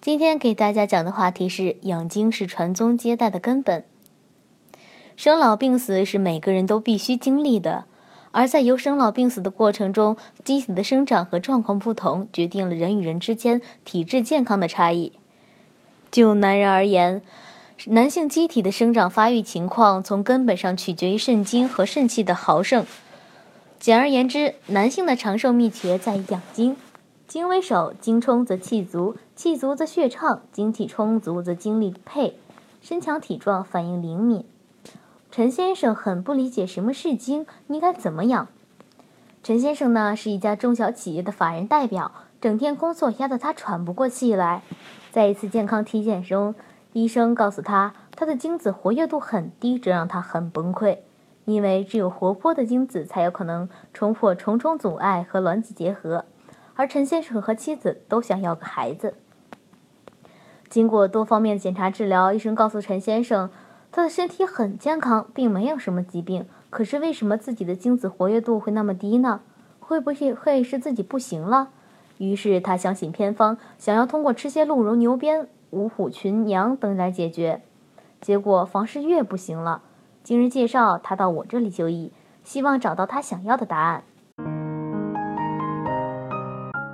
今天给大家讲的话题是养精是传宗接代的根本。生老病死是每个人都必须经历的，而在由生老病死的过程中，机体的生长和状况不同，决定了人与人之间体质健康的差异。就男人而言，男性机体的生长发育情况从根本上取决于肾精和肾气的豪盛。简而言之，男性的长寿秘诀在于养精。精为首，精充则气足，气足则血畅，精气充足则精力沛，身强体壮，反应灵敏。陈先生很不理解什么是精，应该怎么养。陈先生呢，是一家中小企业的法人代表，整天工作压得他喘不过气来。在一次健康体检中，医生告诉他，他的精子活跃度很低，这让他很崩溃，因为只有活泼的精子才有可能冲破重重阻碍和卵子结合。而陈先生和妻子都想要个孩子。经过多方面检查治疗，医生告诉陈先生，他的身体很健康，并没有什么疾病。可是为什么自己的精子活跃度会那么低呢？会不会会是自己不行了？于是他相信偏方，想要通过吃些鹿茸、牛鞭、五虎群羊等来解决。结果房事越不行了。经人介绍，他到我这里就医，希望找到他想要的答案。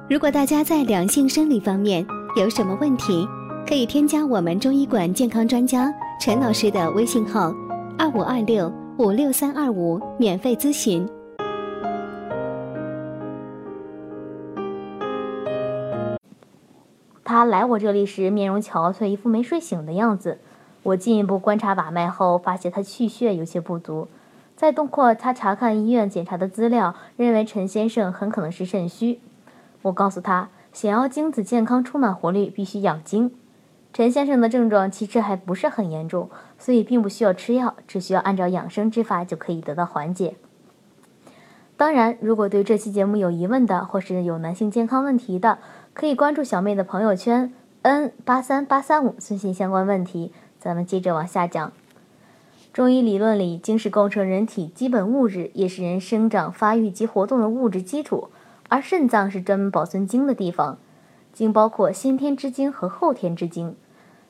如果大家在两性生理方面有什么问题，可以添加我们中医馆健康专家陈老师的微信号：二五二六五六三二五，免费咨询。他来我这里时，面容憔悴，一副没睡醒的样子。我进一步观察把脉后，发现他气血有些不足。再通过他查看医院检查的资料，认为陈先生很可能是肾虚。我告诉他，想要精子健康、充满活力，必须养精。陈先生的症状其实还不是很严重，所以并不需要吃药，只需要按照养生之法就可以得到缓解。当然，如果对这期节目有疑问的，或是有男性健康问题的，可以关注小妹的朋友圈 n 八三八三五咨询相关问题。咱们接着往下讲。中医理论里，精是构成人体基本物质，也是人生长发育及活动的物质基础。而肾脏是专门保存精的地方，精包括先天之精和后天之精。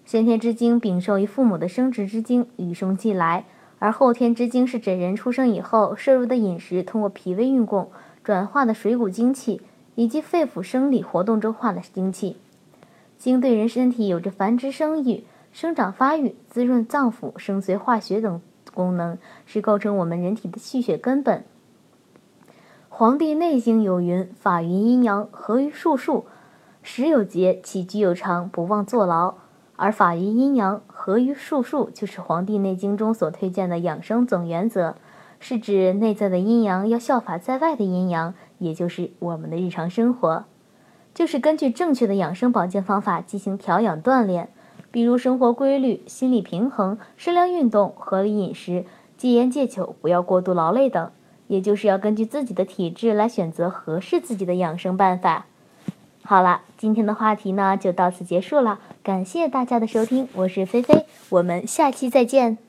先天之精禀受于父母的生殖之精，与生俱来；而后天之精是指人出生以后摄入的饮食，通过脾胃运供转化的水谷精气，以及肺腑生理活动中化的精气。精对人身体有着繁殖生育、生长发育、滋润脏腑、生髓化血等功能，是构成我们人体的气血根本。《黄帝内经》有云：“法于阴阳，合于术数，时有节，起居有常，不忘坐牢。”而法于阴阳，合于术数，就是《黄帝内经》中所推荐的养生总原则，是指内在的阴阳要效法在外的阴阳，也就是我们的日常生活，就是根据正确的养生保健方法进行调养锻炼，比如生活规律、心理平衡、适量运动、合理饮食、戒烟戒酒、不要过度劳累等。也就是要根据自己的体质来选择合适自己的养生办法。好了，今天的话题呢就到此结束了，感谢大家的收听，我是菲菲，我们下期再见。